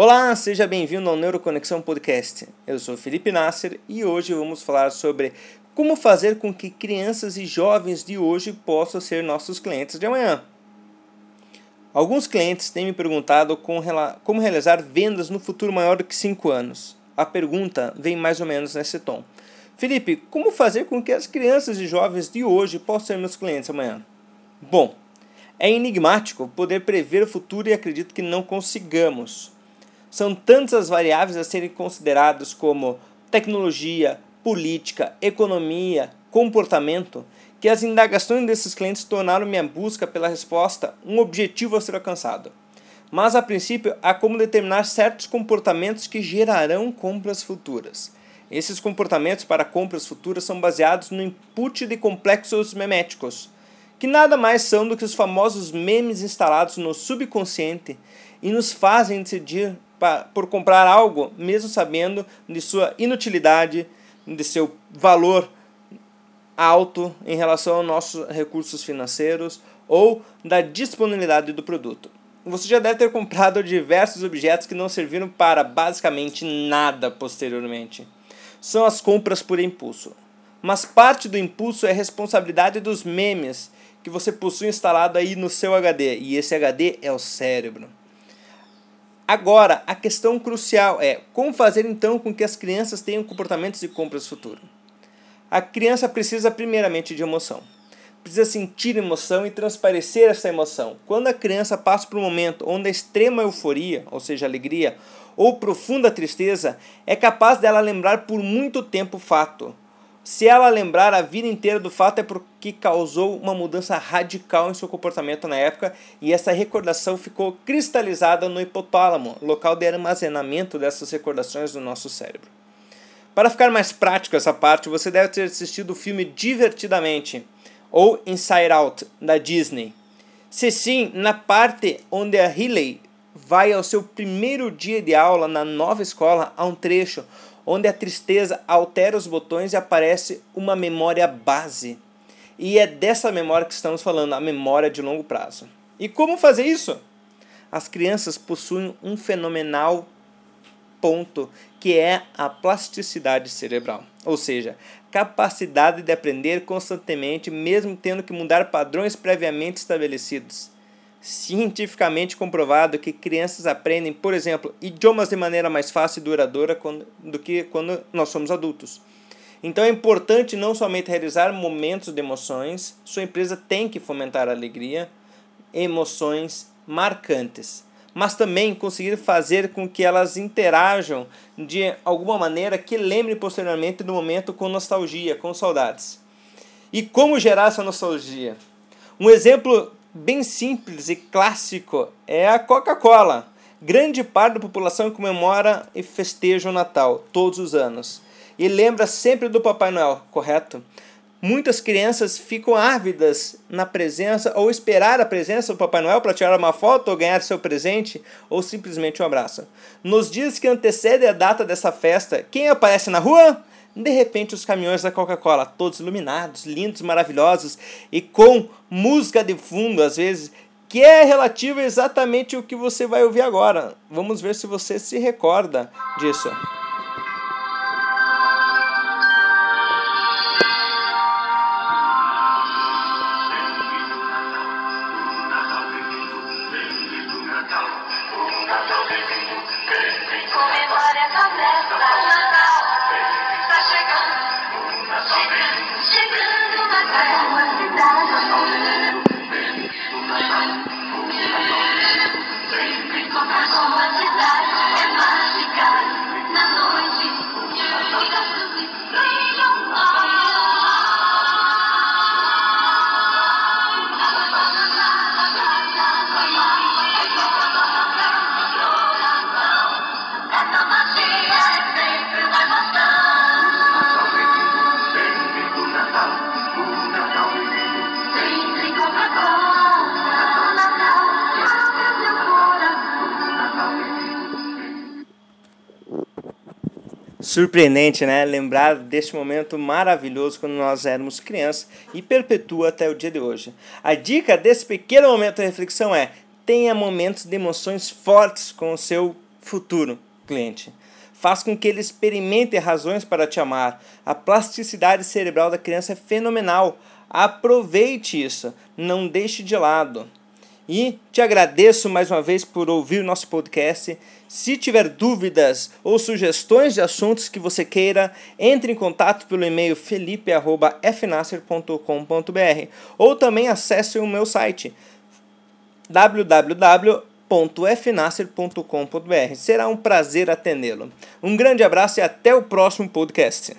Olá, seja bem-vindo ao Neuroconexão Podcast. Eu sou Felipe Nasser e hoje vamos falar sobre como fazer com que crianças e jovens de hoje possam ser nossos clientes de amanhã. Alguns clientes têm me perguntado como realizar vendas no futuro maior do que 5 anos. A pergunta vem mais ou menos nesse tom. Felipe, como fazer com que as crianças e jovens de hoje possam ser meus clientes amanhã? Bom, é enigmático poder prever o futuro e acredito que não consigamos. São tantas as variáveis a serem consideradas como tecnologia, política, economia, comportamento, que as indagações desses clientes tornaram minha busca pela resposta um objetivo a ser alcançado. Mas a princípio há como determinar certos comportamentos que gerarão compras futuras. Esses comportamentos para compras futuras são baseados no input de complexos meméticos, que nada mais são do que os famosos memes instalados no subconsciente e nos fazem decidir por comprar algo, mesmo sabendo de sua inutilidade, de seu valor alto em relação aos nossos recursos financeiros ou da disponibilidade do produto. Você já deve ter comprado diversos objetos que não serviram para basicamente nada posteriormente. São as compras por impulso. Mas parte do impulso é responsabilidade dos memes que você possui instalado aí no seu HD, e esse HD é o cérebro. Agora, a questão crucial é como fazer então com que as crianças tenham comportamentos de compras futuro. A criança precisa primeiramente de emoção. Precisa sentir emoção e transparecer essa emoção. Quando a criança passa por um momento onde a extrema euforia, ou seja, alegria, ou profunda tristeza, é capaz dela lembrar por muito tempo o fato, se ela lembrar a vida inteira do fato, é porque causou uma mudança radical em seu comportamento na época e essa recordação ficou cristalizada no hipotálamo, local de armazenamento dessas recordações do nosso cérebro. Para ficar mais prático essa parte, você deve ter assistido o filme Divertidamente ou Inside Out da Disney. Se sim, na parte onde a Riley vai ao seu primeiro dia de aula na nova escola, há um trecho onde a tristeza altera os botões e aparece uma memória base. E é dessa memória que estamos falando, a memória de longo prazo. E como fazer isso? As crianças possuem um fenomenal ponto que é a plasticidade cerebral, ou seja, capacidade de aprender constantemente, mesmo tendo que mudar padrões previamente estabelecidos cientificamente comprovado que crianças aprendem, por exemplo, idiomas de maneira mais fácil e duradoura quando, do que quando nós somos adultos. Então é importante não somente realizar momentos de emoções, sua empresa tem que fomentar alegria, emoções marcantes, mas também conseguir fazer com que elas interajam de alguma maneira que lembre posteriormente do momento com nostalgia, com saudades. E como gerar essa nostalgia? Um exemplo bem simples e clássico é a Coca-Cola. Grande parte da população comemora e festeja o Natal todos os anos e lembra sempre do Papai Noel, correto? Muitas crianças ficam ávidas na presença ou esperar a presença do Papai Noel para tirar uma foto ou ganhar seu presente ou simplesmente um abraço. Nos dias que antecedem a data dessa festa, quem aparece na rua? De repente, os caminhões da Coca-Cola, todos iluminados, lindos, maravilhosos e com música de fundo, às vezes, que é relativo exatamente o que você vai ouvir agora. Vamos ver se você se recorda disso. Surpreendente, né? Lembrar deste momento maravilhoso quando nós éramos crianças e perpetua até o dia de hoje. A dica desse pequeno momento de reflexão é: tenha momentos de emoções fortes com o seu futuro cliente. Faz com que ele experimente razões para te amar. A plasticidade cerebral da criança é fenomenal. Aproveite isso, não deixe de lado. E te agradeço mais uma vez por ouvir o nosso podcast. Se tiver dúvidas ou sugestões de assuntos que você queira, entre em contato pelo e-mail felipe.fnasser.com.br ou também acesse o meu site www.fnasser.com.br. Será um prazer atendê-lo. Um grande abraço e até o próximo podcast.